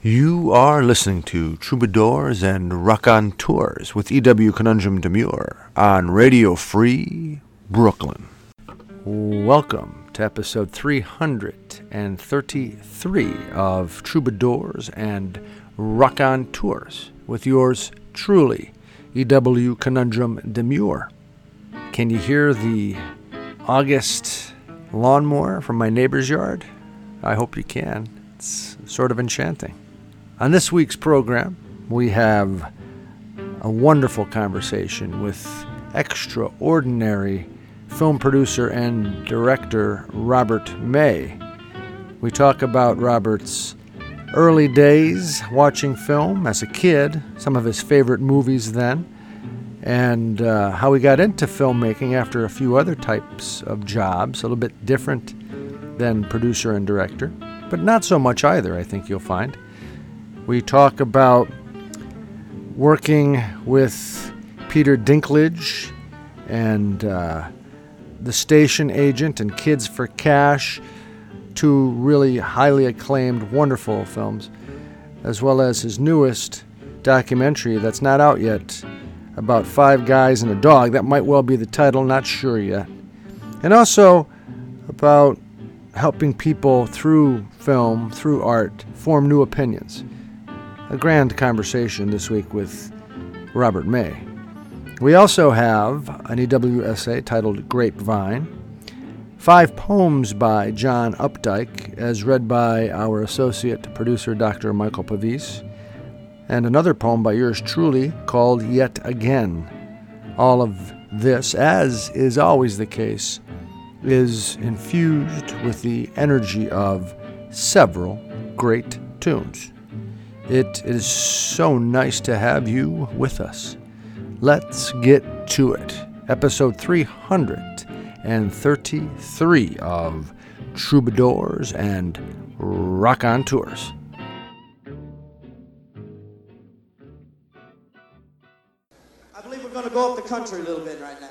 You are listening to Troubadours and Raconteurs with E.W. Conundrum Demure on Radio Free Brooklyn. Welcome to episode 333 of Troubadours and Raconteurs with yours truly, E.W. Conundrum Demure. Can you hear the August lawnmower from my neighbor's yard? I hope you can. It's sort of enchanting. On this week's program, we have a wonderful conversation with extraordinary film producer and director Robert May. We talk about Robert's early days watching film as a kid, some of his favorite movies then, and uh, how he got into filmmaking after a few other types of jobs, a little bit different than producer and director, but not so much either, I think you'll find. We talk about working with Peter Dinklage and uh, the station agent and Kids for Cash, two really highly acclaimed, wonderful films, as well as his newest documentary that's not out yet about five guys and a dog. That might well be the title, not sure yet. And also about helping people through film, through art, form new opinions a grand conversation this week with Robert May. We also have an EW essay titled Grapevine, five poems by John Updike, as read by our associate producer, Dr. Michael Pavis, and another poem by yours truly called Yet Again. All of this, as is always the case, is infused with the energy of several great tunes. It is so nice to have you with us. Let's get to it. Episode 333 of Troubadours and Raconteurs. I believe we're going to go up the country a little bit right now.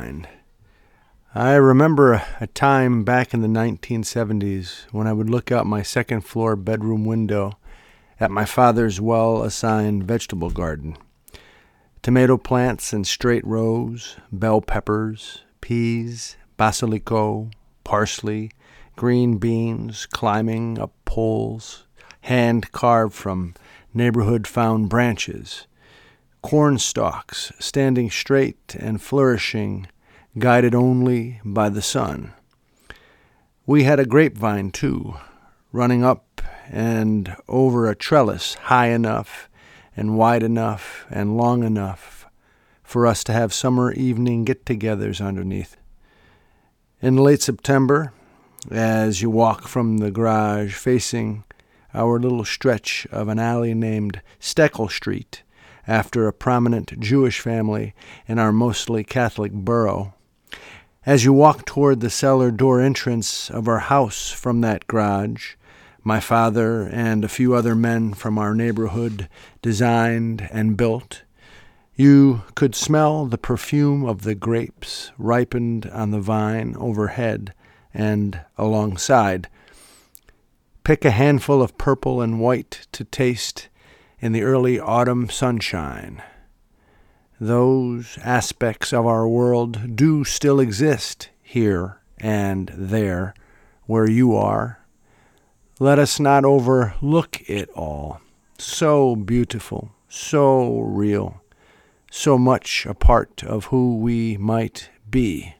Grapevine. I remember a time back in the 1970s when I would look out my second floor bedroom window at my father's well assigned vegetable garden. Tomato plants in straight rows, bell peppers, peas, basilico, parsley, green beans climbing up poles, hand carved from neighborhood found branches, corn stalks standing straight and flourishing, guided only by the sun. We had a grapevine, too, running up and over a trellis high enough and wide enough and long enough for us to have summer evening get togethers underneath. In late September, as you walk from the garage facing our little stretch of an alley named Steckel Street, after a prominent Jewish family in our mostly Catholic borough. As you walk toward the cellar door entrance of our house from that garage, my father and a few other men from our neighborhood designed and built, you could smell the perfume of the grapes ripened on the vine overhead and alongside. Pick a handful of purple and white to taste in the early autumn sunshine. Those aspects of our world do still exist here and there where you are. Let us not overlook it all. So beautiful, so real, so much a part of who we might be.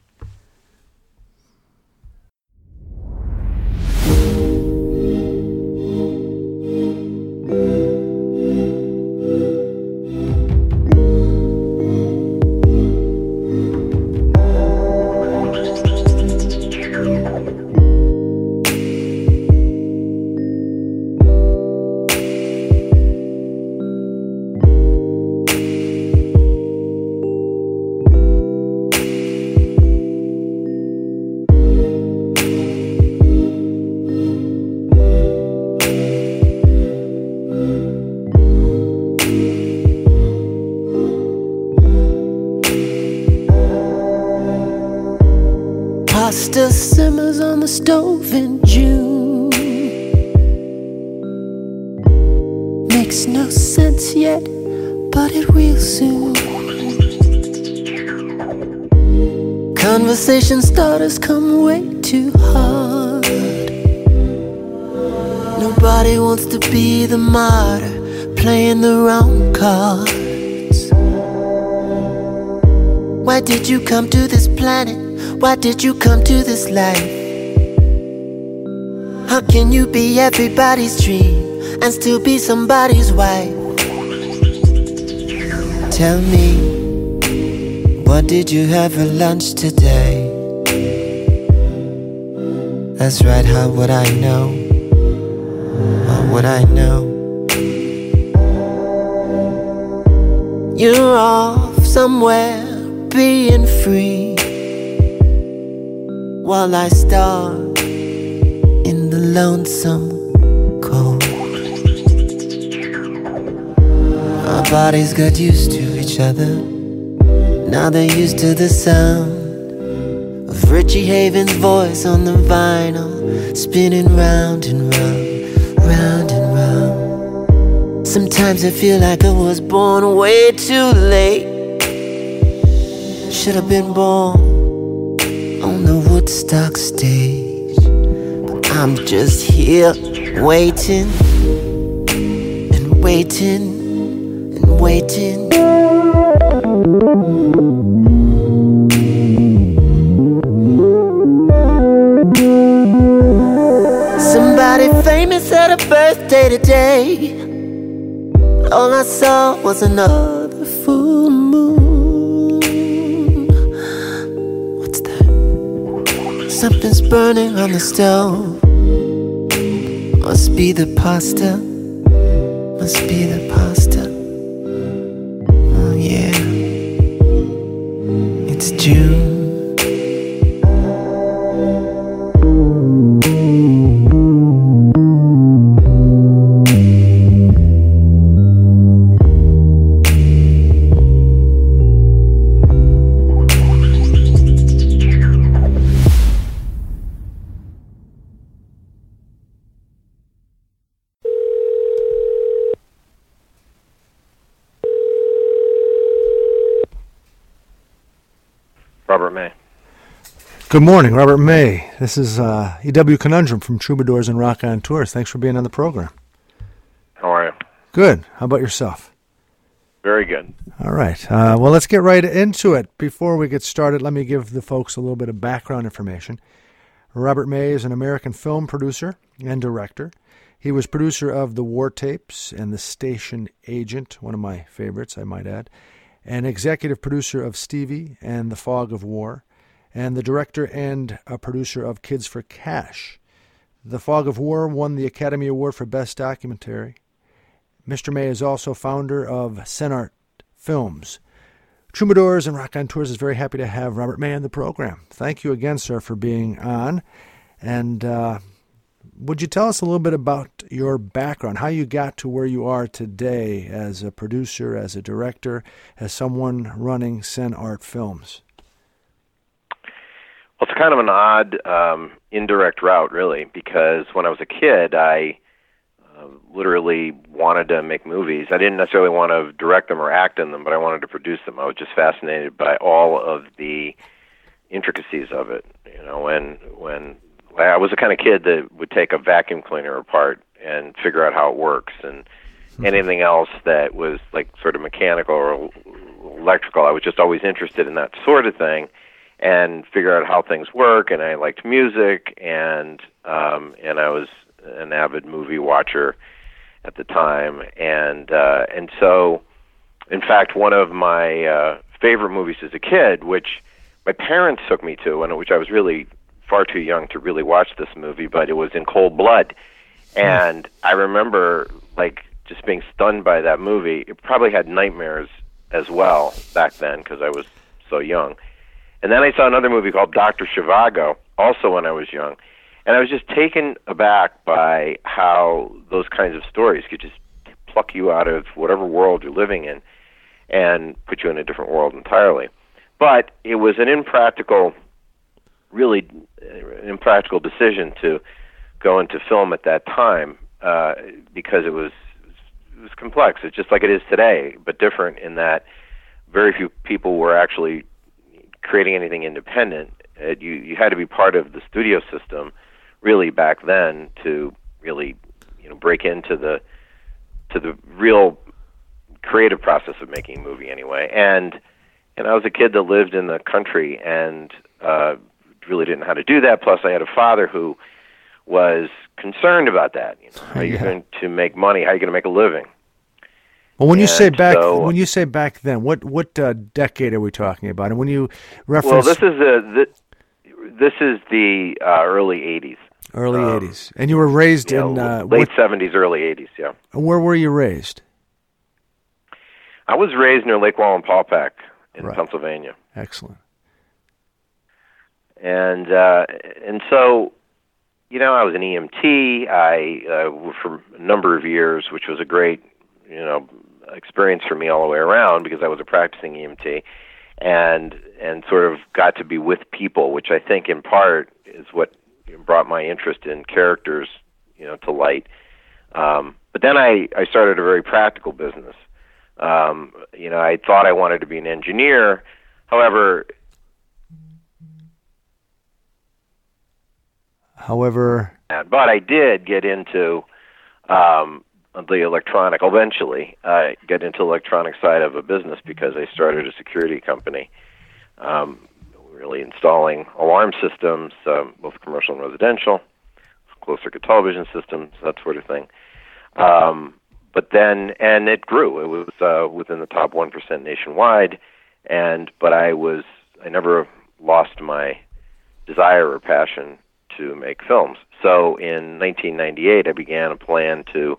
The martyr, playing the wrong cards. Why did you come to this planet? Why did you come to this life? How can you be everybody's dream and still be somebody's wife? Tell me, what did you have for lunch today? That's right, how would I know? Would I know? You're off somewhere being free while I starve in the lonesome cold. Our bodies got used to each other. Now they're used to the sound of Richie Havens' voice on the vinyl, spinning round and round. Sometimes I feel like I was born way too late. Should have been born on the Woodstock stage. But I'm just here waiting and waiting and waiting. Somebody famous had a birthday today. All I saw was another full moon. What's that? Something's burning on the stove. Must be the pasta. Must be the Good morning, Robert May. This is uh, EW Conundrum from Troubadours and Raconteurs. Thanks for being on the program. How are you? Good. How about yourself? Very good. All right. Uh, well, let's get right into it. Before we get started, let me give the folks a little bit of background information. Robert May is an American film producer and director. He was producer of The War Tapes and The Station Agent, one of my favorites, I might add, and executive producer of Stevie and The Fog of War, and the director and a producer of Kids for Cash. The Fog of War won the Academy Award for Best Documentary. Mr. May is also founder of Senart Films. Troubadours and Raconteurs is very happy to have Robert May on the program. Thank you again, sir, for being on. And uh, would you tell us a little bit about your background, how you got to where you are today as a producer, as a director, as someone running Senart Films? Well, it's kind of an odd um, indirect route, really, because when I was a kid, I uh, literally wanted to make movies. I didn't necessarily want to direct them or act in them, but I wanted to produce them. I was just fascinated by all of the intricacies of it. You know, when when I was the kind of kid that would take a vacuum cleaner apart and figure out how it works, and anything else that was like sort of mechanical or electrical, I was just always interested in that sort of thing and figure out how things work. And I liked music, and um, and I was an avid movie watcher at the time, and uh, and so, in fact, one of my uh, favorite movies as a kid, which my parents took me to, and which I was really far too young to really watch this movie, but it was in cold blood, and I remember like just being stunned by that movie. It probably had nightmares as well back then because I was so young. And then I saw another movie called Doctor Zhivago, also when I was young, and I was just taken aback by how those kinds of stories could just pluck you out of whatever world you're living in and put you in a different world entirely. But it was an impractical, really impractical decision to go into film at that time uh, because it was it was complex. It's just like it is today, but different in that very few people were actually creating anything independent. Uh, you you had to be part of the studio system, really back then to really you know break into the to the real creative process of making a movie anyway. And and I was a kid that lived in the country and uh, really didn't know how to do that. Plus, I had a father who was concerned about that. You know, how are you Yeah. going to make money? How are you going to make a living? Well, when you say back, so- when you say back then, what what uh, decade are we talking about? And when you reference, Well, this is the, the this is the uh, early '80s, early um, '80s, and you were raised you know, in uh, late what, '70s, early '80s. Yeah, where were you raised? I was raised near Lake Wallenpaupack in Right. Pennsylvania. Excellent. and uh, and so you know I was an EMT I uh, for a number of years which was a great you know experience for me all the way around because I was a practicing EMT and and sort of got to be with people which I think in part is what brought my interest in characters you know to light um, but then I I started a very practical business um, you know I thought I wanted to be an engineer however However. But I did get into um, the electronic. Eventually, I get into the electronic side of a business because I started a security company, um, really installing alarm systems, um, both commercial and residential, closed circuit television systems, that sort of thing. Um, but then, and it grew. It was uh, within the top one percent nationwide, and but I was I never lost my desire or passion to make films. So in 1998, I began a plan to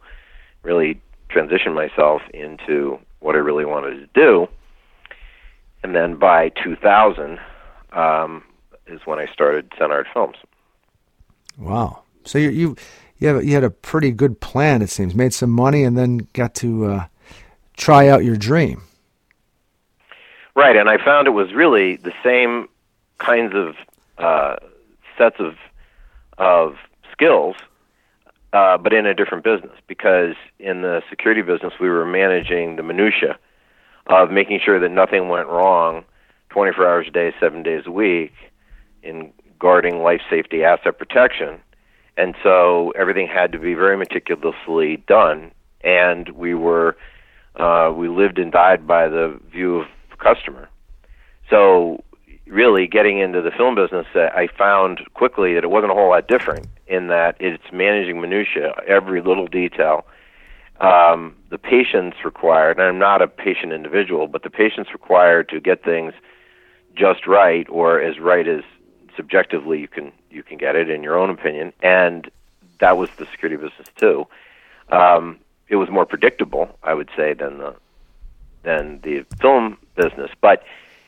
really transition myself into what I really wanted to do. And then by 2000 um, is when I started Senart Films. wow. So you you you, have, you had a pretty good plan. It seems made some money and then got to uh, try out your dream. Right, and I found it was really the same kinds of uh, sets of of skills, uh, but in a different business. Because in the security business, we were managing the minutia of making sure that nothing went wrong 24 hours a day, seven days a week, in guarding life safety asset protection. And so everything had to be very meticulously done, and we were uh, we lived and died by the view of the customer. So really getting into the film business, I found quickly that it wasn't a whole lot different in that it's managing minutia, every little detail. Um, the patience required, and I'm not a patient individual, but the patience required to get things just right or as right as subjectively you can you can get it in your own opinion, and that was the security business too. Um, it was more predictable, I would say, than the than the film business, but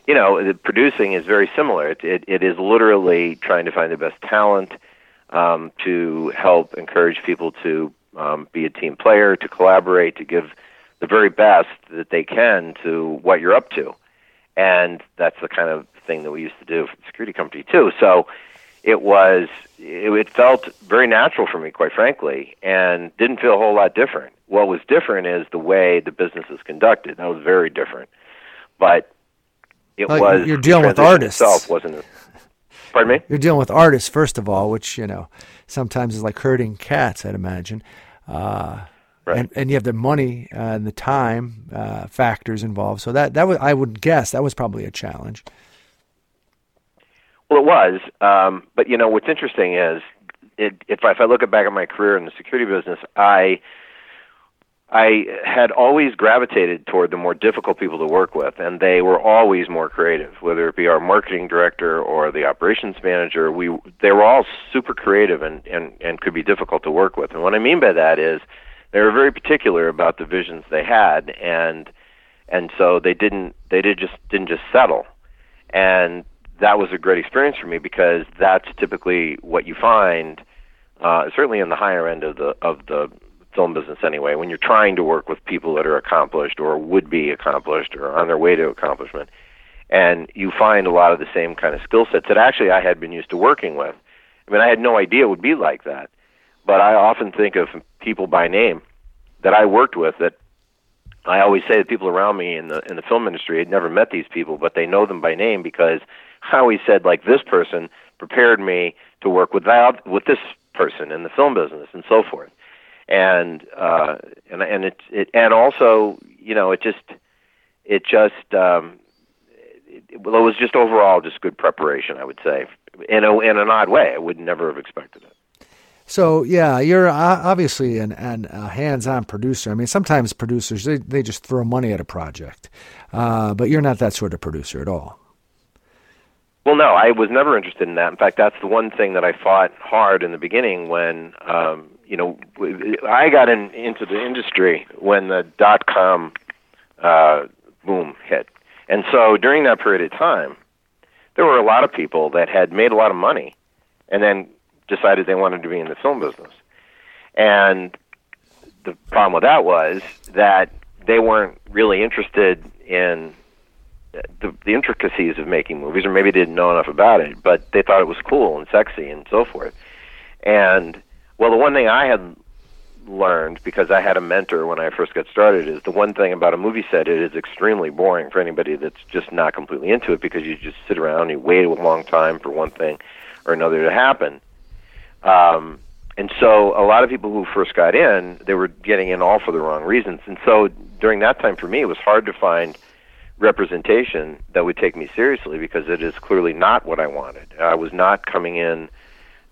you know, the producing is very similar. It, it, it is literally trying to find the best talent um, to help encourage people to um, be a team player, to collaborate, to give the very best that they can to what you're up to. And that's the kind of thing that we used to do for the security company too. So it was it, it felt very natural for me, quite frankly, and didn't feel a whole lot different. What was different is the way the business is conducted. That was very different. But it was you're dealing with artists. Itself wasn't. Pardon me. You're dealing with artists first of all, which you know sometimes is like herding cats. I'd imagine. Uh, Right. And, and you have the money uh, and the time uh, factors involved. So that that was, I would guess that was probably a challenge. Well, it was. Um, but you know, what's interesting is, it, if I, if I look back at my career in the security business, I I had always gravitated toward the more difficult people to work with, and they were always more creative. Whether it be our marketing director or the operations manager, we they were all super creative and and and could be difficult to work with. And what I mean by that is, they were very particular about the visions they had, and and so they didn't they did just didn't just settle, and that was a great experience for me because that's typically what you find, uh, certainly in the higher end of the of the film business anyway. When you're trying to work with people that are accomplished or would be accomplished or on their way to accomplishment, and you find a lot of the same kind of skill sets that actually I had been used to working with. I mean, I had no idea it would be like that, but I often think of people by name that I worked with that I always say that people around me in the in the film industry had never met these people, but they know them by name because I always said like this person prepared me to work with that with this person in the film business and so forth. And uh and and it it and also, you know, it just it just um it, well, it was just overall just good preparation, I would say. In a in an odd way, I would never have expected it. So yeah, you're obviously an, an a hands-on producer. I mean, sometimes producers they, they just throw money at a project, uh, but you're not that sort of producer at all. Well, no, I was never interested in that. In fact, that's the one thing that I fought hard in the beginning when, um, you know, I got in, into the industry when the dot com uh, boom hit. And so during that period of time, there were a lot of people that had made a lot of money and then decided they wanted to be in the film business. And the problem with that was that they weren't really interested in the, the intricacies of making movies, or maybe they didn't know enough about it, but they thought it was cool and sexy and so forth. And well, the one thing I had learned because I had a mentor when I first got started is the one thing about a movie set it is extremely boring for anybody that's just not completely into it because you just sit around and you wait a long time for one thing or another to happen. Um, and so a lot of people who first got in, they were getting in all for the wrong reasons. And so during that time for me, it was hard to find representation that would take me seriously because it is clearly not what I wanted. I was not coming in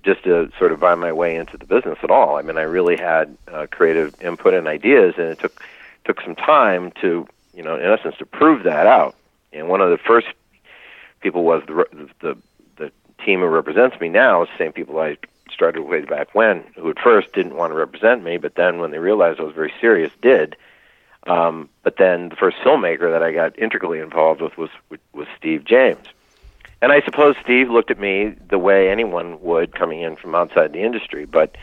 just to sort of buy my way into the business at all. I mean, I really had uh, creative input and ideas, and it took took some time to, you know, in essence, to prove that out. And one of the first people was the the the team who represents me now the same people I started way back when, who at first didn't want to represent me, but then when they realized I was very serious, did. Um, but then the first filmmaker that I got integrally involved with was was Steve James, and I suppose Steve looked at me the way anyone would coming in from outside the industry, but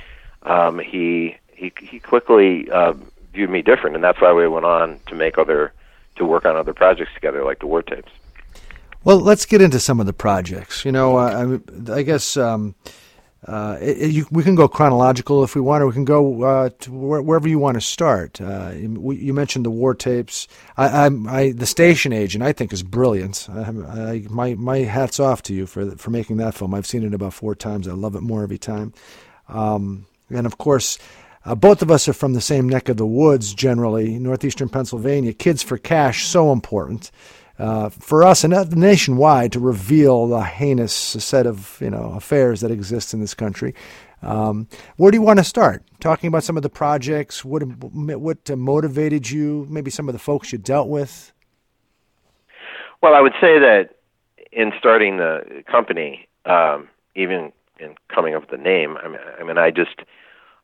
um, he he he quickly uh, viewed me different, and that's why we went on to make other to work on other projects together, like the War Tapes. Well, let's get into some of the projects. You know, I, I guess um, uh, it, you, we can go chronological if we want, or we can go uh, to where, wherever you want to start. Uh, you, you, mentioned the war tapes. I, I, I, the station agent, I think, is brilliant. my my hats off to you for for making that film. I've seen it about four times. I love it more every time. Um, and of course, uh, both of us are from the same neck of the woods. Generally, northeastern Pennsylvania. Kids for Cash, so important uh, for us and nationwide to reveal the heinous set of you know affairs that exist in this country. Um, where do you want to start? Talking about some of the projects, what what motivated you? Maybe some of the folks you dealt with. Well, I would say that in starting the company, um, even in coming up with the name, I mean, I mean, I just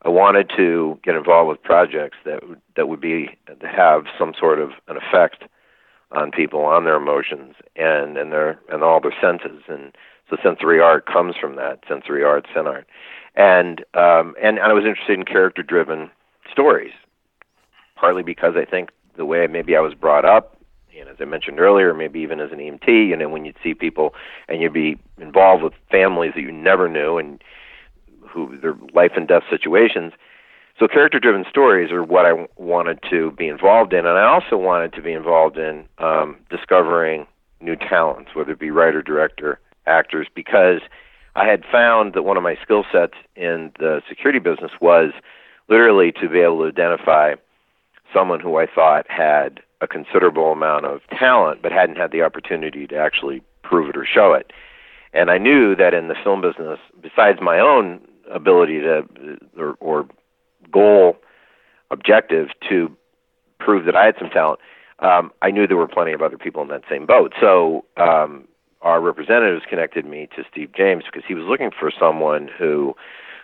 I wanted to get involved with projects that that would be to have some sort of an effect on people, on their emotions, and and their and all their senses. And so sensory art comes from that sensory art, sen art, and um, and, and I was interested in character-driven stories, partly because I think the way maybe I was brought up, and as I mentioned earlier, maybe even as an EMT, you know, when you'd see people and you'd be involved with families that you never knew and who their life and death situations so character driven stories are what I wanted to be involved in, and I also wanted to be involved in um, discovering new talents, whether it be writer, director, actors, because I had found that one of my skill sets in the security business was literally to be able to identify someone who I thought had a considerable amount of talent but hadn't had the opportunity to actually prove it or show it. And I knew that in the film business, besides my own ability to or, or goal objective to prove that I had some talent, um, I knew there were plenty of other people in that same boat. So um, our representatives connected me to Steve James because he was looking for someone who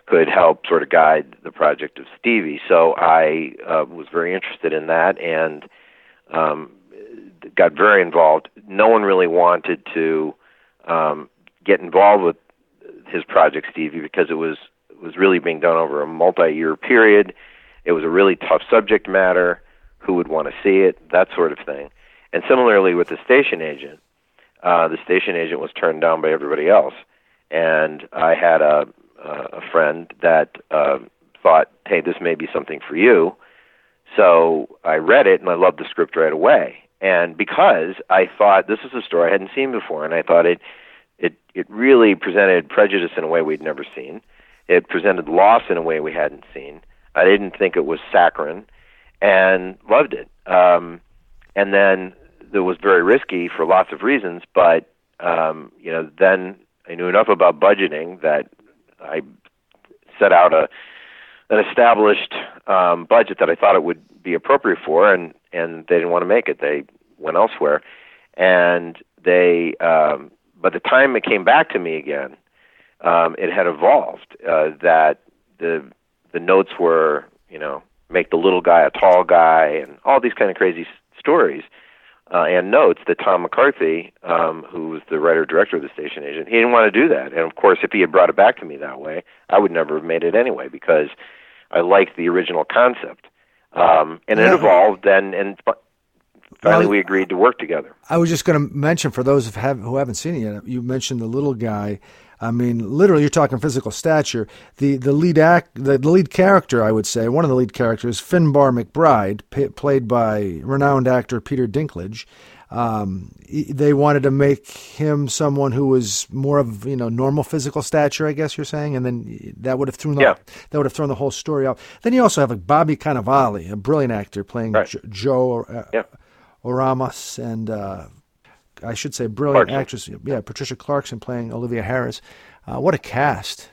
could help sort of guide the project of Stevie. So I uh, was very interested in that and um, got very involved. No one really wanted to um, get involved with his project Stevie because it was was really being done over a multi-year period. It was a really tough subject matter. Who would want to see it? That sort of thing. And similarly with the station agent, uh, the station agent was turned down by everybody else. And I had a a friend that uh, thought, "Hey, this may be something for you." So I read it and I loved the script right away. And because I thought this was a story I hadn't seen before, and I thought it it it really presented prejudice in a way we'd never seen. It presented loss in a way we hadn't seen. I didn't think it was saccharine, and loved it. Um, and then it was very risky for lots of reasons, but um, you know, then I knew enough about budgeting that I set out a an established um, budget that I thought it would be appropriate for, and and they didn't want to make it. They went elsewhere, and they um, by the time it came back to me again, um, it had evolved uh, that the the notes were you know make the little guy a tall guy and all these kind of crazy s- stories uh, and notes that Tom McCarthy, um, who was the writer director of the station agent, he didn't want to do that. And of course, if he had brought it back to me that way, I would never have made it anyway because I liked the original concept. Um, and it evolved, and and finally we agreed to work together. I was just going to mention for those who, have, who haven't seen it yet, you mentioned the little guy I mean, literally, you're talking physical stature. The the lead act, the, the lead character, I would say, one of the lead characters, Finbar McBride, p- played by renowned actor Peter Dinklage. Um, they wanted to make him someone who was more of you know normal physical stature, I guess you're saying, and then that would have thrown the, yeah. that would have thrown the whole story out. Then you also have like Bobby Cannavale, a brilliant actor playing right. jo- Joe uh, yeah. Oramas, and uh, I should say, brilliant Clarkson. actress. Yeah, Patricia Clarkson playing Olivia Harris. Uh, what a cast!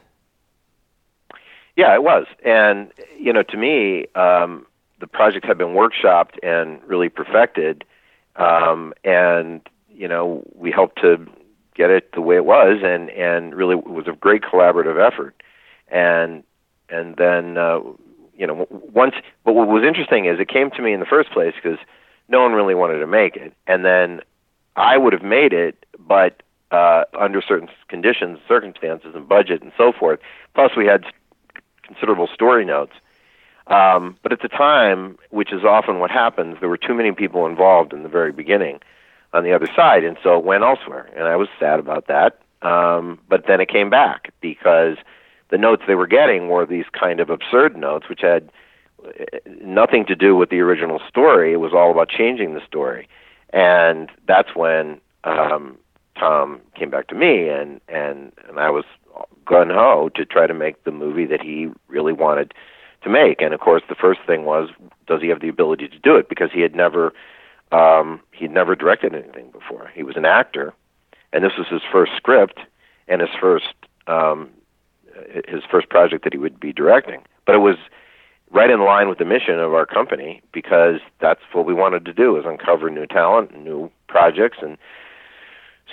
Yeah, it was, and you know, to me, um, the project had been workshopped and really perfected, um, and you know, we helped to get it the way it was, and and really it was a great collaborative effort, and and then uh, you know, once. But what was interesting is it came to me in the first place because no one really wanted to make it, and then I would have made it, but uh, under certain conditions, circumstances, and budget, and so forth. Plus, we had considerable story notes. Um, but at the time, which is often what happens, there were too many people involved in the very beginning on the other side, and so it went elsewhere. And I was sad about that. Um, but then it came back because the notes they were getting were these kind of absurd notes, which had nothing to do with the original story. It was all about changing the story, and that's when um, Tom came back to me, and and and I was gun ho to try to make the movie that he really wanted to make. And of course, the first thing was, does he have the ability to do it? Because he had never um, he'd never directed anything before. He was an actor, and this was his first script and his first um, his first project that he would be directing. But it was right in line with the mission of our company because that's what we wanted to do is uncover new talent, and new projects, and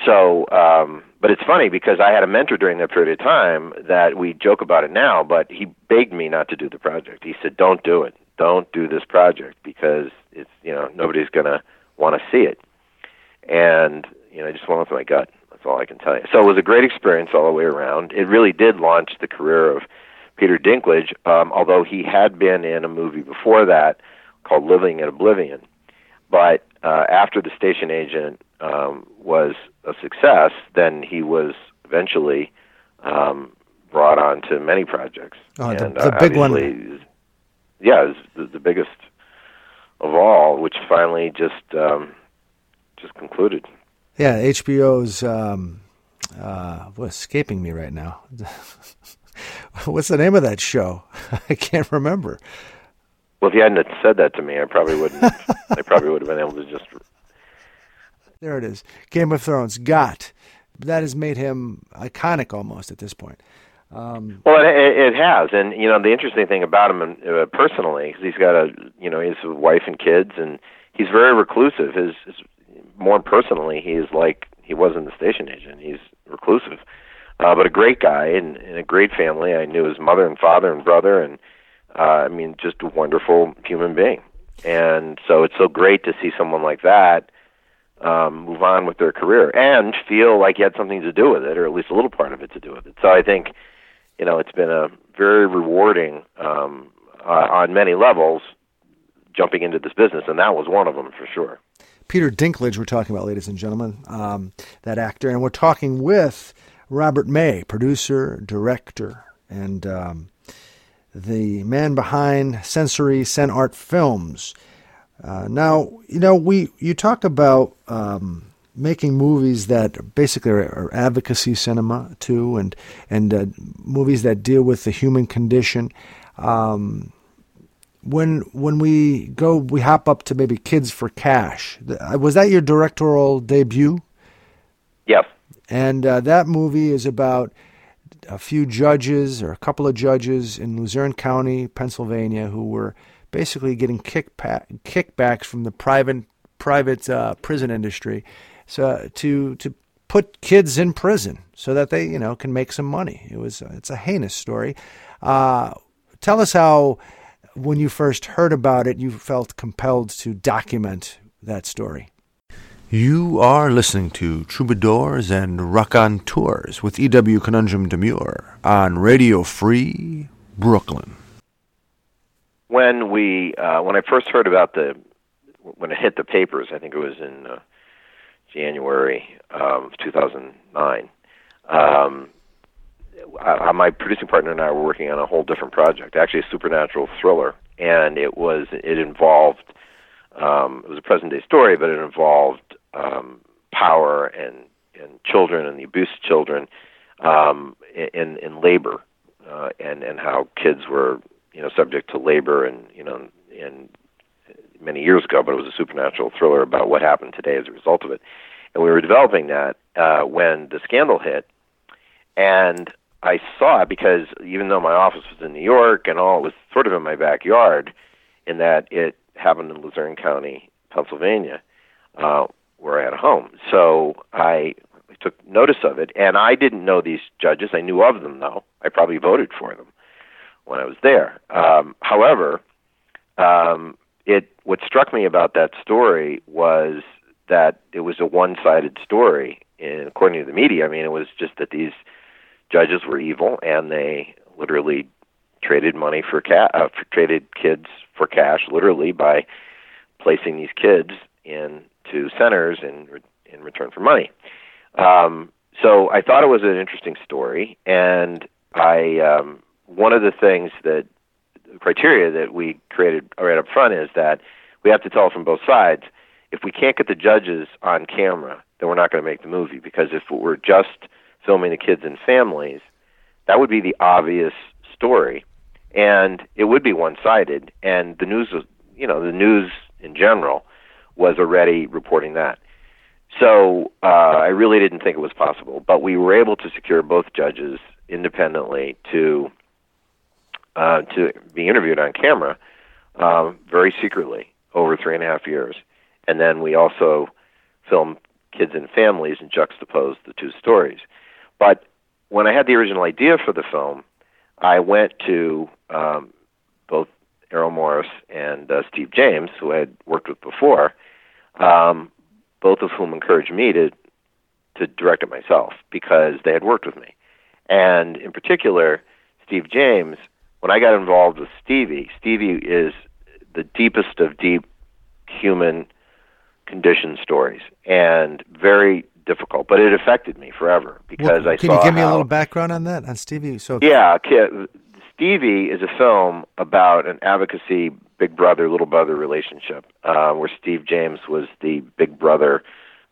so. Um, but it's funny because I had a mentor during that period of time that we joke about it now, but he begged me not to do the project. He said, "Don't do it. Don't do this project because it's you know nobody's gonna want to see it." And you know, I just went with my gut. That's all I can tell you. So it was a great experience all the way around. It really did launch the career of Peter Dinklage, um, although he had been in a movie before that called Living in Oblivion. But uh, after The Station Agent um, was a success, then he was eventually um, brought on to many projects. Oh, the, and, uh, big one. Yeah, the, the biggest of all, which finally just um, just concluded. Yeah, HBO's um, uh, what's escaping me right now. What's the name of that show? I can't remember. Well, if you hadn't said that to me, I probably wouldn't. I probably would have been able to just. There it is. Game of Thrones. Got. That has made him iconic almost at this point. Um, well, it, it has, and you know the interesting thing about him uh, personally, because he's got a, you know, he's a wife and kids, and he's very reclusive. His, his more personally, he is like he was in the station agent. He's reclusive uh, but a great guy and, and a great family. I knew his mother and father and brother, and uh, I mean, just a wonderful human being. And so it's so great to see someone like that um, move on with their career and feel like he had something to do with it, or at least a little part of it to do with it. So I think, you know, it's been a very rewarding um, uh, on many levels jumping into this business, and that was one of them for sure. Peter Dinklage, we're talking about, ladies and gentlemen, um, that actor, and we're talking with Robert May, producer, director, and um, the man behind Sensory Senart Films. Uh, now, you know, we you talk about um, making movies that basically are, are, advocacy cinema too, and and uh, movies that deal with the human condition. Um, when when we go, we hop up to maybe Kids for Cash. Was that your directorial debut? Yes. And uh, that movie is about a few judges or a couple of judges in Luzerne County, Pennsylvania, who were basically getting kickbacks from the private private uh, prison industry, so to to put kids in prison so that they you know can make some money. It was it's a heinous story. Uh, tell us how when you first heard about it, you felt compelled to document that story. You are listening to Troubadours and Raconteurs with E.W. Conundrum Demure on Radio Free Brooklyn. When we, uh, when I first heard about the, when it hit the papers, I think it was in uh, January of 2009. Um, I, my producing partner and I were working on a whole different project, actually a supernatural thriller, and it was it involved um, it was a present day story, but it involved um, power and and children and the abuse of children um, in in labor uh, and and how kids were you know subject to labor and you know and many years ago, but it was a supernatural thriller about what happened today as a result of it. And we were developing that uh, when the scandal hit, and I saw it because even though my office was in New York and all, it was sort of in my backyard, in that it happened in Luzerne County, Pennsylvania. Uh, where at home. So I took notice of it, and I didn't know these judges. I knew of them, though. I probably voted for them when I was there. Um, however, um, it what struck me about that story was that it was a one-sided story. And according to the media, I mean, it was just that these judges were evil, and they literally traded money for cat, uh, traded kids for cash, literally by placing these kids in to centers in in return for money. Um, so I thought it was an interesting story, and I um, one of the things that the criteria that we created right up front is that we have to tell from both sides. If we can't get the judges on camera, then we're not going to make the movie because if we're just filming the kids and families, that would be the obvious story, and it would be one-sided. And the news, was, you know, the news in general was already reporting that. So uh, I really didn't think it was possible, but we were able to secure both judges independently to uh, to be interviewed on camera um, very secretly over three and a half years, and then we also filmed kids and families and juxtaposed the two stories. But when I had the original idea for the film, I went to um, both Errol Morris and uh, Steve James, who I had worked with before, um, both of whom encouraged me to to direct it myself because they had worked with me. And in particular, Steve James, when I got involved with Stevie, Stevie is the deepest of deep human condition stories and very difficult, but it affected me forever because well, I can saw you give me a little background on that on Stevie? So yeah, Stevie is a film about an advocacy big brother little brother relationship uh, where Steve James was the big brother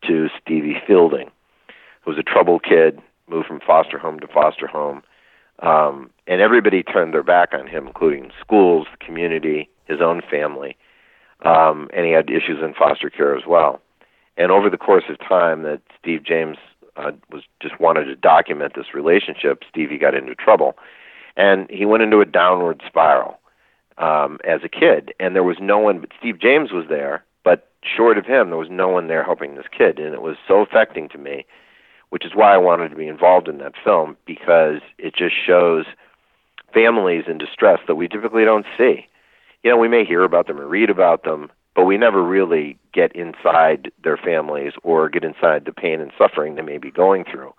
to Stevie Fielding, who was a troubled kid, moved from foster home to foster home, um, and everybody turned their back on him, including schools, the community, his own family, um, and he had issues in foster care as well. And over the course of time, that Steve James uh, was just wanted to document this relationship, Stevie got into trouble and he went into a downward spiral um, as a kid. And there was no one, but Steve James was there, but short of him, there was no one there helping this kid, and it was so affecting to me, which is why I wanted to be involved in that film because it just shows families in distress that we typically don't see. You know, we may hear about them or read about them, but we never really get inside their families or get inside the pain and suffering they may be going through.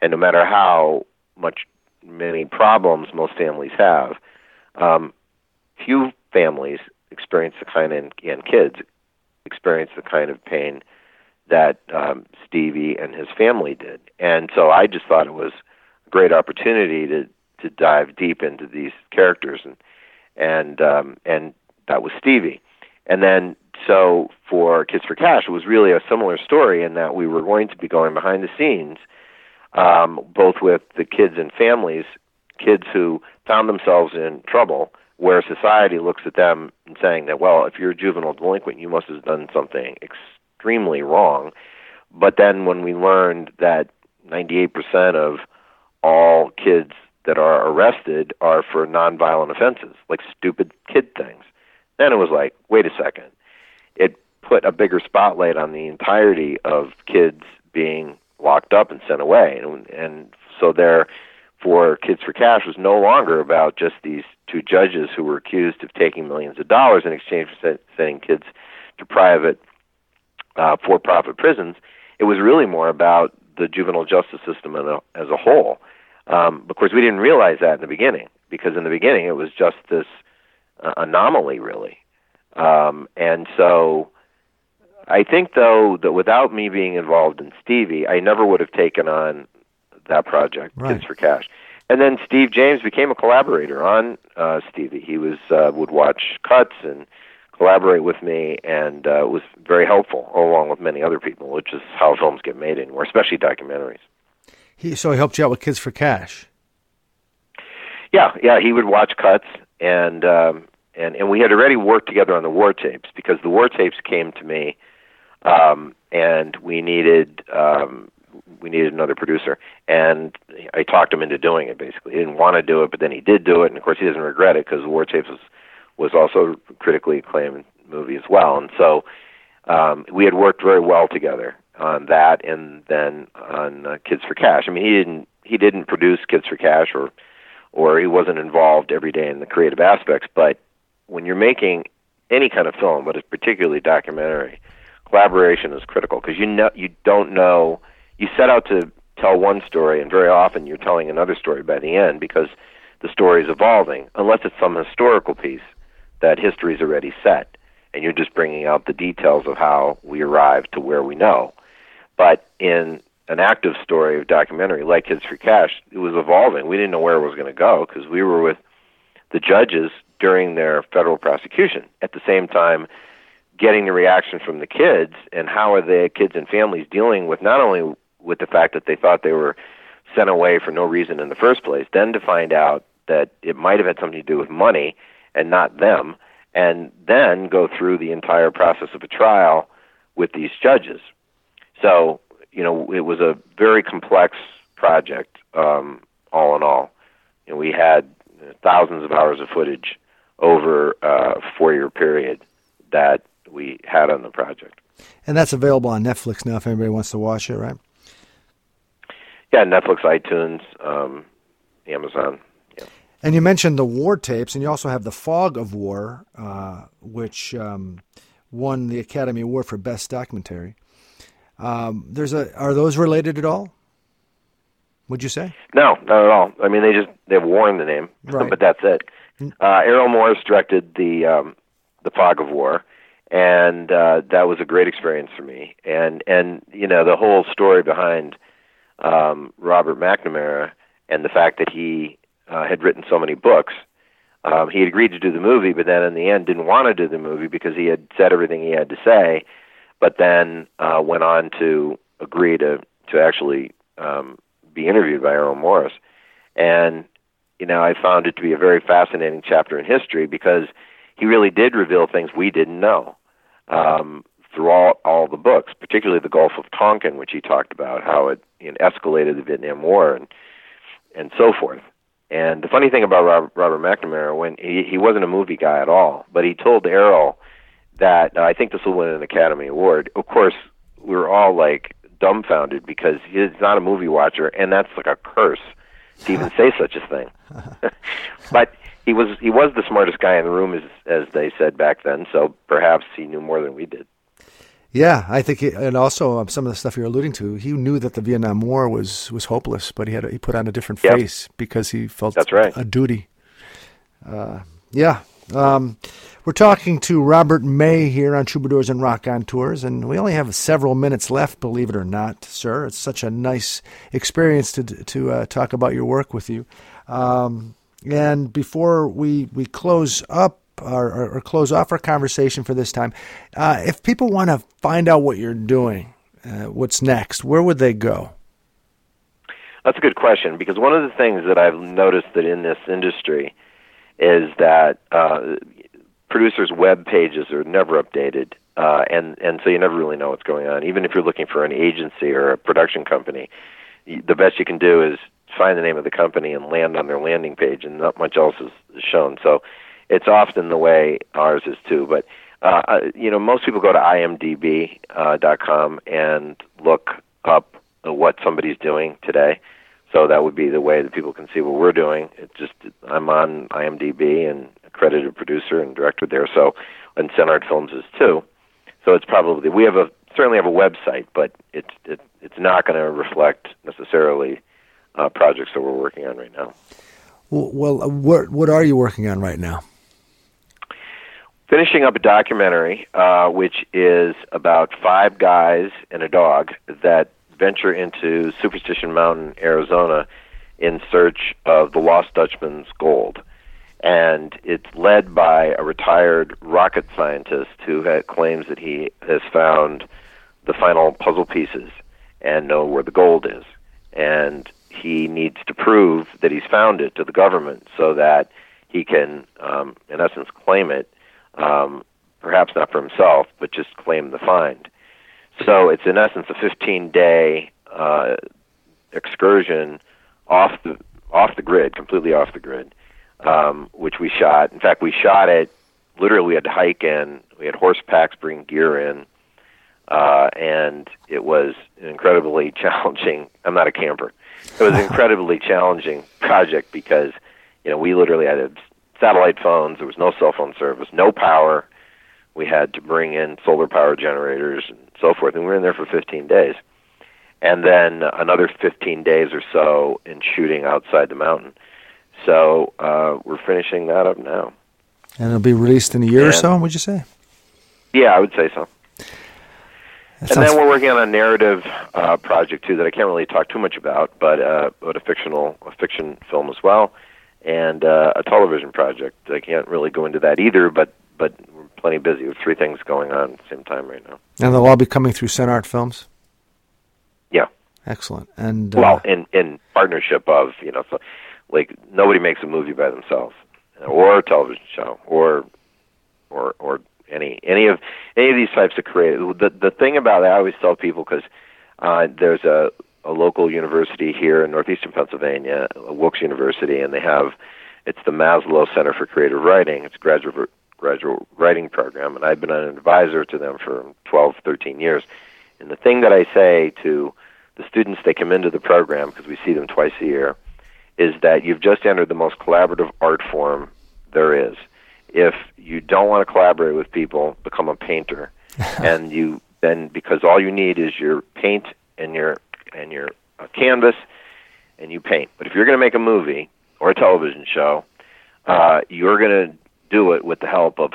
And no matter how much many problems most families have. Um, few families experience the kind of, and kids experience the kind of pain that um, Stevie and his family did. And so I just thought it was a great opportunity to to dive deep into these characters and and um, and that was Stevie. And then so for Kids for Cash, it was really a similar story in that we were going to be going behind the scenes um, both with the kids and families, kids who found themselves in trouble, where society looks at them and saying that, well, if you're a juvenile delinquent, you must have done something extremely wrong. But then when we learned that 98% of all kids that are arrested are for nonviolent offenses, like stupid kid things, then it was like, wait a second. It put a bigger spotlight on the entirety of kids being locked up and sent away. And, and so there, for Kids for Cash was no longer about just these two judges who were accused of taking millions of dollars in exchange for sending kids to private uh, for-profit prisons. It was really more about the juvenile justice system as a, whole. Um, of course, we didn't realize that in the beginning because in the beginning it was just this uh, anomaly, really. Um, and so I think though that without me being involved in Stevie, I never would have taken on that project, right. Kids for Cash. And then Steve James became a collaborator on uh, Stevie. He was uh, would watch cuts and collaborate with me, and uh, was very helpful, along with many other people, which is how films get made anymore, especially documentaries. He so he helped you out with Kids for Cash. Yeah, yeah, he would watch cuts, and um, and and we had already worked together on the war tapes because the war tapes came to me um, and we needed um, we needed another producer. And I talked him into doing it. Basically, he didn't want to do it, but then he did do it, and of course he doesn't regret it because War Tapes was was also critically acclaimed movie as well. And so um, we had worked very well together on that, and then on uh, Kids for Cash. I mean, he didn't he didn't produce Kids for Cash or or he wasn't involved every day in the creative aspects, but when you're making any kind of film, but it's particularly documentary, collaboration is critical because you know you don't know you set out to tell one story and very often you're telling another story by the end because the story is evolving unless it's some historical piece that history is already set and you're just bringing out the details of how we arrived to where we know but in an active story of documentary like Kids for Cash, it was evolving. We didn't know where it was going to go because we were with the judges during their federal prosecution. At the same time, getting the reaction from the kids and how are the kids and families dealing with not only with the fact that they thought they were sent away for no reason in the first place, then to find out that it might have had something to do with money and not them, and then go through the entire process of a trial with these judges. So, you know, it was a very complex project, um, all in all. Know, we had thousands of hours of footage over a four year period that we had on the project. And that's available on Netflix now if anybody wants to watch it, right? Yeah, Netflix, iTunes, um, Amazon. Yeah. And you mentioned the war tapes, and you also have the Fog of War, uh, which um, won the Academy Award for Best Documentary. Um, there's a are those related at all? Would you say? No, not at all. I mean, they just they have war in the name, Right. but that's it. Uh, Errol Morris directed the um, the Fog of War, and uh, that was a great experience for me. And and you know the whole story behind um, Robert McNamara and the fact that he uh, had written so many books. Um, he had agreed to do the movie, but then in the end didn't want to do the movie because he had said everything he had to say. But then uh, went on to agree to to actually um, be interviewed by Errol Morris, and you know I found it to be a very fascinating chapter in history because he really did reveal things we didn't know um, through all all the books, particularly the Gulf of Tonkin, which he talked about how it you know, escalated the Vietnam War and and so forth. And the funny thing about Robert, Robert McNamara, when he, he wasn't a movie guy at all, but he told Errol that uh, I think this will win an Academy Award. Of course, we were all like dumbfounded because he's not a movie watcher, and that's like a curse to even say such a thing. but he was he was the smartest guy in the room, as as they said back then. So perhaps he knew more than we did. Yeah, I think, it, and also um, some of the stuff you're alluding to, he knew that the Vietnam War was was hopeless, but he had he put on a different Yep. face because he felt That's right. a duty. Uh, yeah, um, we're talking to Robert May here on Troubadours and Raconteurs, and we only have several minutes left. Believe it or not, sir, it's such a nice experience to to uh, talk about your work with you. Um, and before we we close up or, or, or close off our conversation for this time, uh, if people want to find out what you're doing, uh, what's next, where would they go? That's a good question because one of the things that I've noticed that in this industry is that uh, producers' web pages are never updated, uh, and and so you never really know what's going on. Even if you're looking for an agency or a production company, the best you can do is find the name of the company and land on their landing page, and not much else is shown. So it's often the way ours is too. But uh, uh, you know, most people go to imdb.com uh, and look up what somebody's doing today. So that would be the way that people can see what we're doing. It's just I'm on IMDb and accredited producer and director there. So and Senart Films is too. So it's probably we have a certainly have a website, but it's it, it's not going to reflect necessarily uh, projects that we're working on right now. Well, well uh, what what are you working on right now? finishing up a documentary uh, which is about five guys and a dog that venture into Superstition Mountain, Arizona, in search of the Lost Dutchman's gold. And it's led by a retired rocket scientist who had, claims that he has found the final puzzle pieces and know where the gold is. And he needs to prove that he's found it to the government so that he can, um, in essence, claim it um, perhaps not for himself, but just claim the find. So it's in essence a 15-day uh, excursion off the off the grid, completely off the grid, um, which we shot. In fact, we shot it literally. We had to hike in. We had horse packs bring gear in, uh, and it was an incredibly challenging. I'm not a camper. It was an incredibly challenging project because you know we literally had satellite phones. There was no cell phone service, no power. We had to bring in solar power generators and so forth, and we were in there for 15 days. And then another 15 days or so in shooting outside the mountain. So uh, we're finishing that up now. And it'll be released in a year or And- so, would you say? Yeah, I would say so. And then we're working on a narrative uh, project too that I can't really talk too much about, but uh, but a fictional a fiction film as well, and uh, a television project. I can't really go into that either, but but we're plenty busy with three things going on at the same time right now. And they'll all be coming through Art Films. Yeah. Excellent. And uh, well, in in partnership of you know, so, like nobody makes a movie by themselves, or a television show, or or or any any of any of these types of creative. The the thing about it, I always tell people because uh, there's a a local university here in northeastern Pennsylvania, Wilkes University, and they have it's the Maslow Center for Creative Writing. It's a graduate graduate writing program, and I've been an advisor to them for 12, 13 years. And the thing that I say to the students they come into the program because we see them twice a year is that you've just entered the most collaborative art form there is if you don't want to collaborate with people, become a painter, and you then because all you need is your paint and your and your uh, canvas, and you paint. But if you're going to make a movie or a television show, uh, you're going to do it with the help of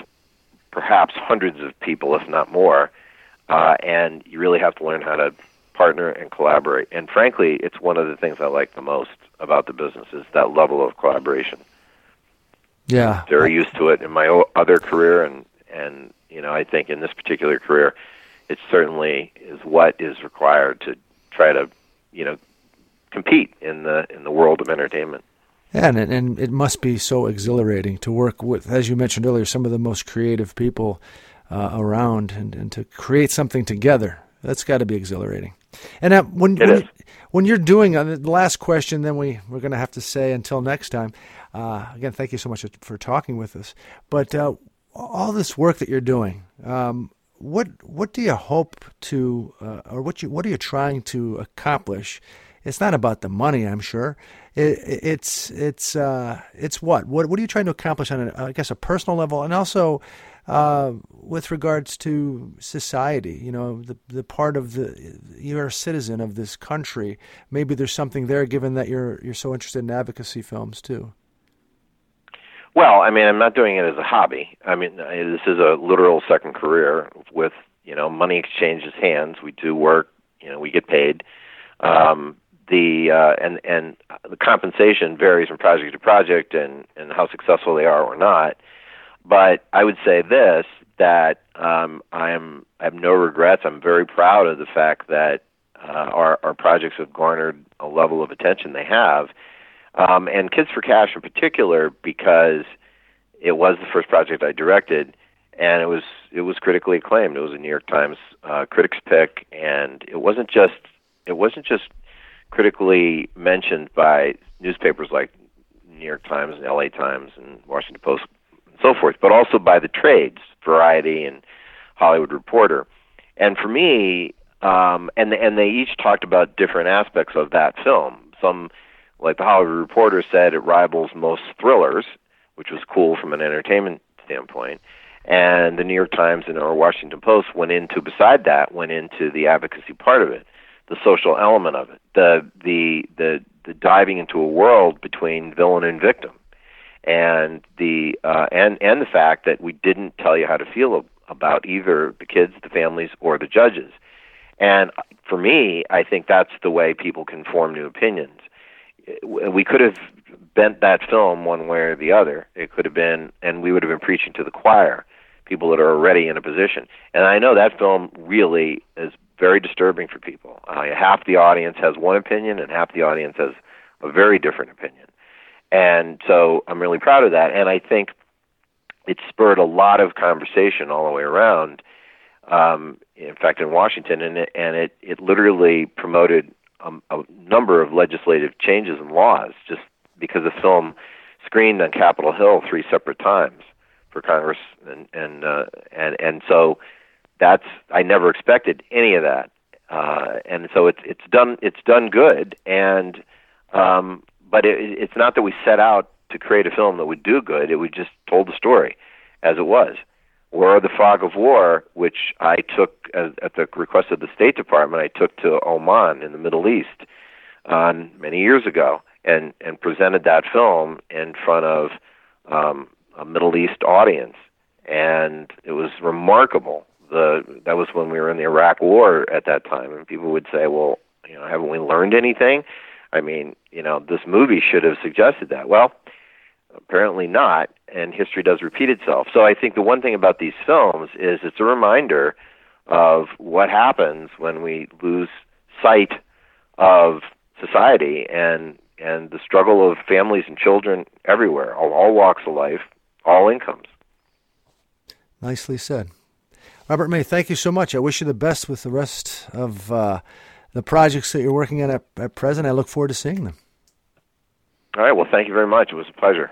perhaps hundreds of people, if not more, uh, and you really have to learn how to partner and collaborate. And frankly, it's one of the things I like the most about the business is that level of collaboration. Yeah, very used to it in my other career, and and you know I think in this particular career, it certainly is what is required to try to you know compete in the in the world of entertainment. Yeah, and and it must be so exhilarating to work with, as you mentioned earlier, some of the most creative people uh, around, and, and to create something together. That's got to be exhilarating. And uh, when when, when, you're doing uh, the last question, then we we're going to have to say until next time. Uh, again, thank you so much for talking with us. But uh, all this work that you're doing, um, what what do you hope to, uh, or what you what are you trying to accomplish? It's not about the money, I'm sure. It, it's it's uh, it's what what what are you trying to accomplish on, a, I guess, a personal level, and also uh, with regards to society. You know, the the part of the you're a citizen of this country. Maybe there's something there, given that you're you're so interested in advocacy films too. Well, I mean, I'm not doing it as a hobby. I mean, this is a literal second career with you know money exchanges hands. We do work, you know, we get paid. Um, the uh, and and the compensation varies from project to project and and how successful they are or not. But I would say this that um, I am I have no regrets. I'm very proud of the fact that uh, our our projects have garnered a level of attention they have um, and Kids for Cash in particular because it was the first project I directed, and it was it was critically acclaimed. It was a New York Times uh, critics pick, and it wasn't just it wasn't just critically mentioned by newspapers like New York Times and L.A. Times and Washington Post and so forth, but also by the trades, Variety and Hollywood Reporter. And for me, um, and and they each talked about different aspects of that film. Some like the Hollywood Reporter said, it rivals most thrillers, which was cool from an entertainment standpoint. And the New York Times and our Washington Post went into beside that went into the advocacy part of it, the social element of it, the the the the diving into a world between villain and victim, and the uh, and and the fact that we didn't tell you how to feel about either the kids, the families, or the judges. And for me, I think that's the way people can form new opinions we could have bent that film one way or the other. It could have been, and we would have been preaching to the choir, people that are already in a position. And I know that film really is very disturbing for people. Uh, half the audience has one opinion, and half the audience has a very different opinion. And so I'm really proud of that. And I think it spurred a lot of conversation all the way around. Um, in fact, in Washington, and it, and it it literally promoted a, a number of legislative changes and laws just because the film screened on Capitol Hill three separate times for Congress, and and uh, and and so that's I never expected any of that, uh, and so it's it's done it's done good, and um, but it, it's not that we set out to create a film that would do good; it we just told the story as it was or the fog of war, which I took at the request of the State Department, I took to Oman in the Middle East uh, many years ago, and and presented that film in front of um, a Middle East audience, and it was remarkable the that was when we were in the Iraq War at that time, and people would say, "Well, you know, haven't we learned anything?" I mean, you know, this movie should have suggested that. Well, apparently not, and history does repeat itself. So I think the one thing about these films is it's a reminder of what happens when we lose sight of society and and the struggle of families and children everywhere, all, all walks of life, all incomes. Nicely said. Robert May, thank you so much. I wish you the best with the rest of uh, the projects that you're working on at, at present. I look forward to seeing them. All right. Well, thank you very much. It was a pleasure.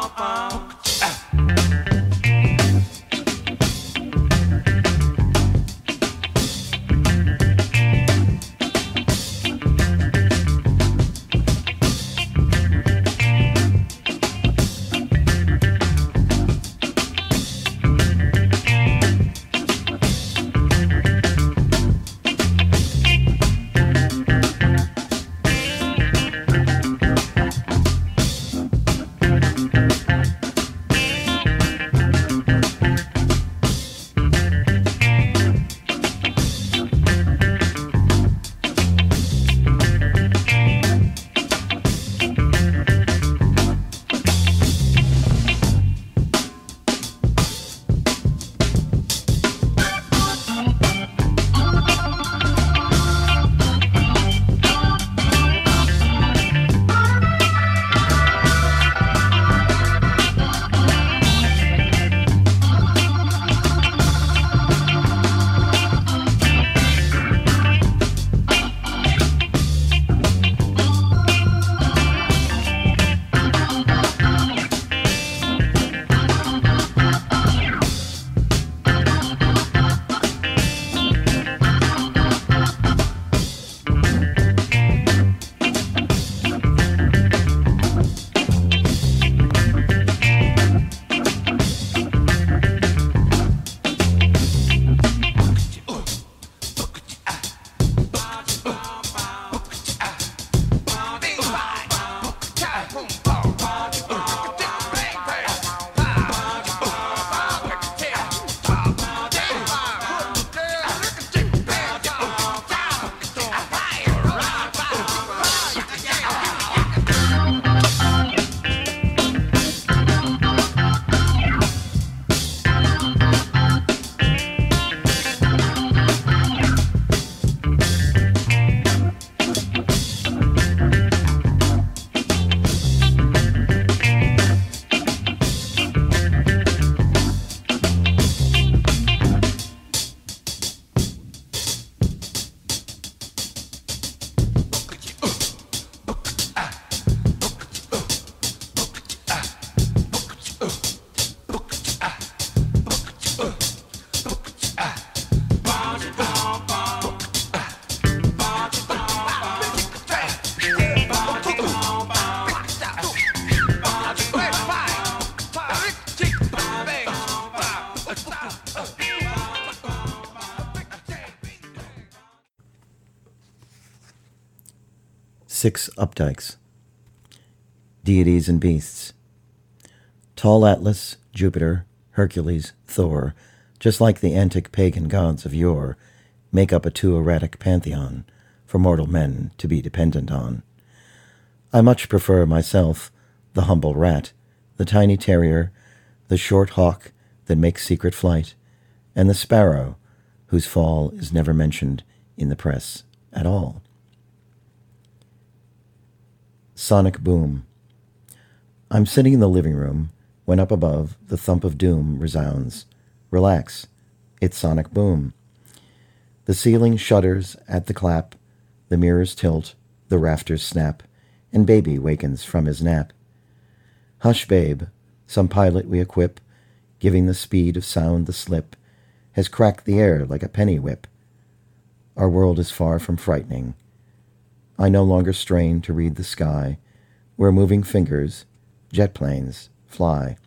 six Updikes. Deities and beasts. Tall Atlas, Jupiter, Hercules, Thor, just like the antic pagan gods of yore, make up a too erratic pantheon for mortal men to be dependent on. I much prefer myself the humble rat, the tiny terrier, the short hawk that makes secret flight, and the sparrow whose fall is never mentioned in the press at all. Sonic boom. I'm sitting in the living room when up above the thump of doom resounds. Relax. It's sonic boom. The ceiling shudders at the clap, the mirrors tilt, the rafters snap, and baby wakens from his nap. Hush, babe, some pilot we equip, giving the speed of sound the slip, has cracked the air like a penny whip. Our world is far from frightening. I no longer strain to read the sky, where moving fingers, jet planes, fly.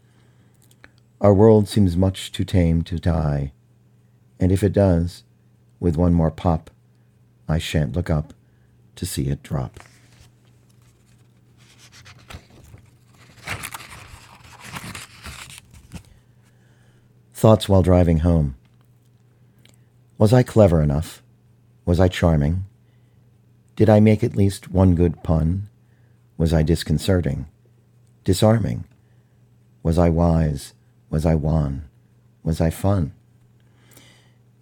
Our world seems much too tame to die, and if it does, with one more pop, I shan't look up to see it drop. Thoughts while driving home. Was I clever enough? Was I charming? Did I make at least one good pun? Was I disconcerting? Disarming? Was I wise? Was I wan? Was I fun?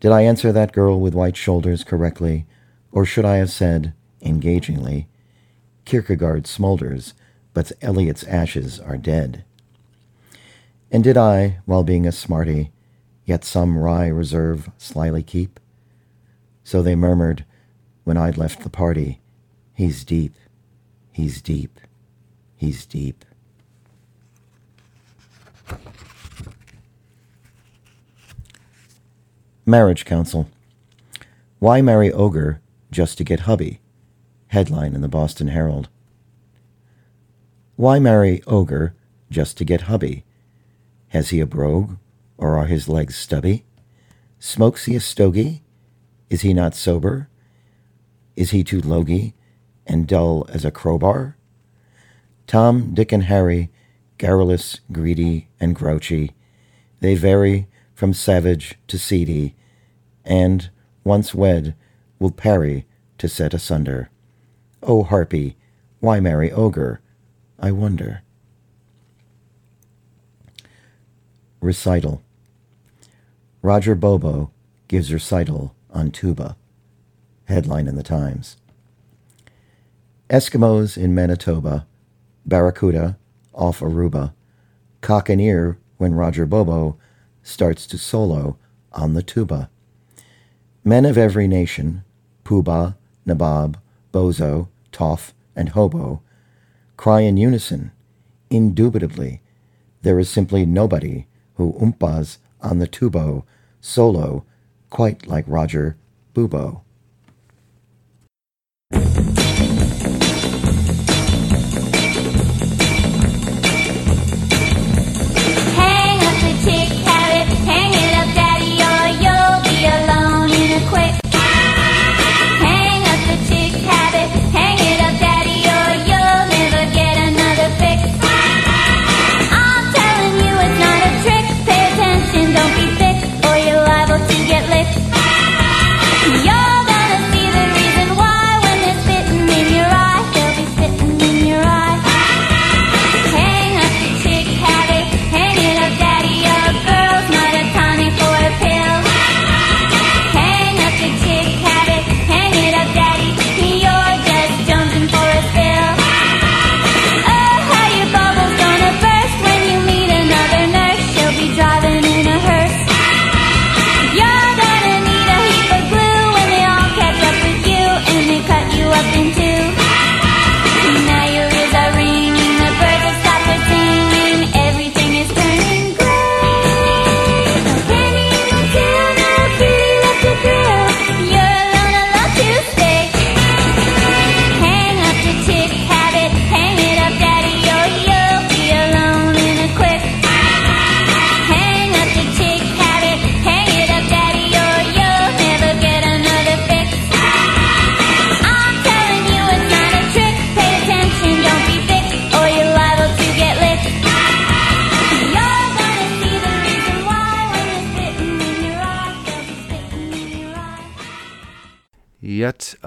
Did I answer that girl with white shoulders correctly, or should I have said, engagingly, Kierkegaard smolders, but Eliot's ashes are dead? And did I, while being a smarty, yet some wry reserve slyly keep? So they murmured, when I'd left the party, He's deep, he's deep, he's deep. Marriage Counsel. Why marry Ogre just to get hubby? Headline in the Boston Herald. Why marry Ogre just to get hubby? Has he a brogue, or are his legs stubby? Smokes he a stogie? Is he not sober? Is he too logy and dull as a crowbar? Tom, Dick, and Harry, garrulous, greedy, and grouchy, they vary from savage to seedy, and, once wed, will parry to set asunder. O harpy, why marry ogre? I wonder. Recital Roger Bobo gives recital on tuba. Headline in the Times. Eskimos in Manitoba, Barracuda off Aruba, cock an ear when Roger Bobo starts to solo on the tuba. Men of every nation, Poobah, Nabob, Bozo, Toff, and Hobo, cry in unison, indubitably, there is simply nobody who oompas on the tubo solo quite like Roger Bobo.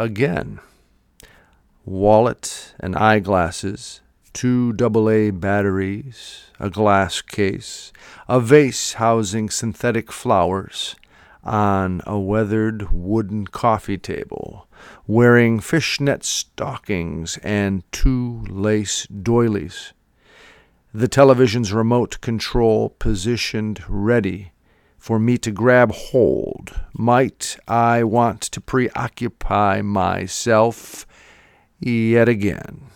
Again. Wallet and eyeglasses, two AA batteries, a glass case, a vase housing synthetic flowers, on a weathered wooden coffee table, wearing fishnet stockings and two lace doilies. The television's remote control positioned ready for me to grab hold? Might I want to preoccupy myself yet again?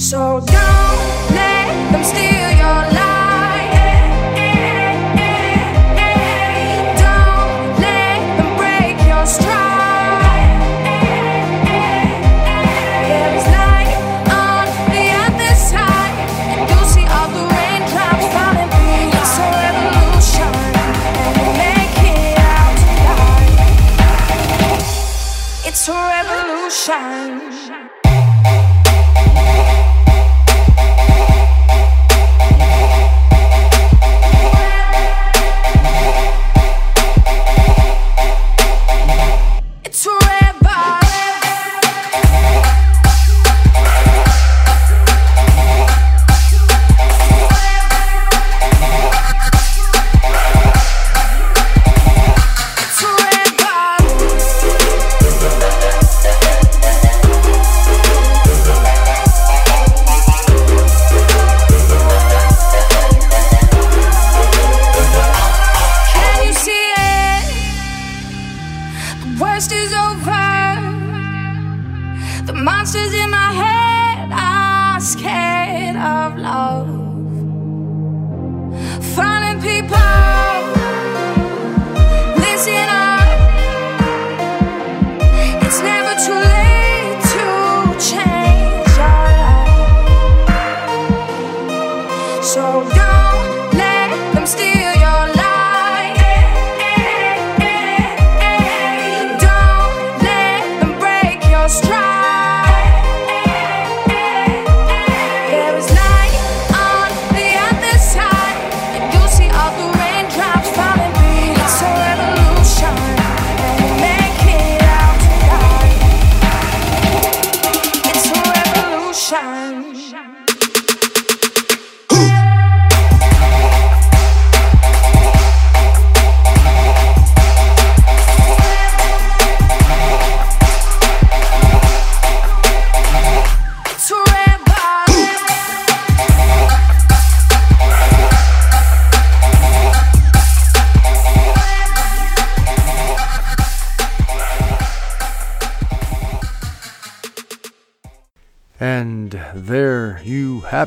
So don't let them steal your life. Don't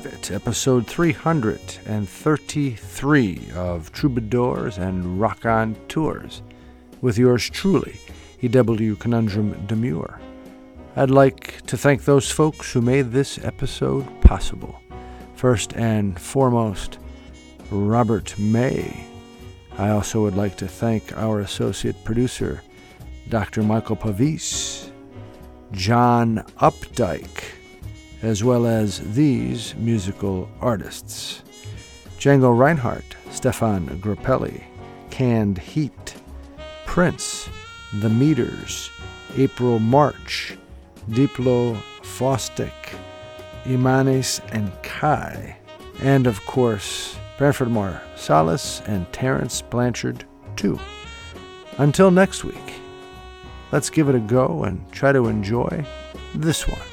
have it, episode 333 of Troubadours and Rock on Tours, with yours truly, E.W. Conundrum Demure. I'd like to thank those folks who made this episode possible. First and foremost, Robert May. I also would like to thank our associate producer, Dr. Michael Pavis, John Updike, as well as these musical artists Django Reinhardt, Stéphane Grappelli, Canned Heat, Prince, The Meters, April March, Diplo Fostic, Imanes and Kai, and of course, Branford Marsalis and Terence Blanchard, too. Until next week, let's give it a go and try to enjoy this one.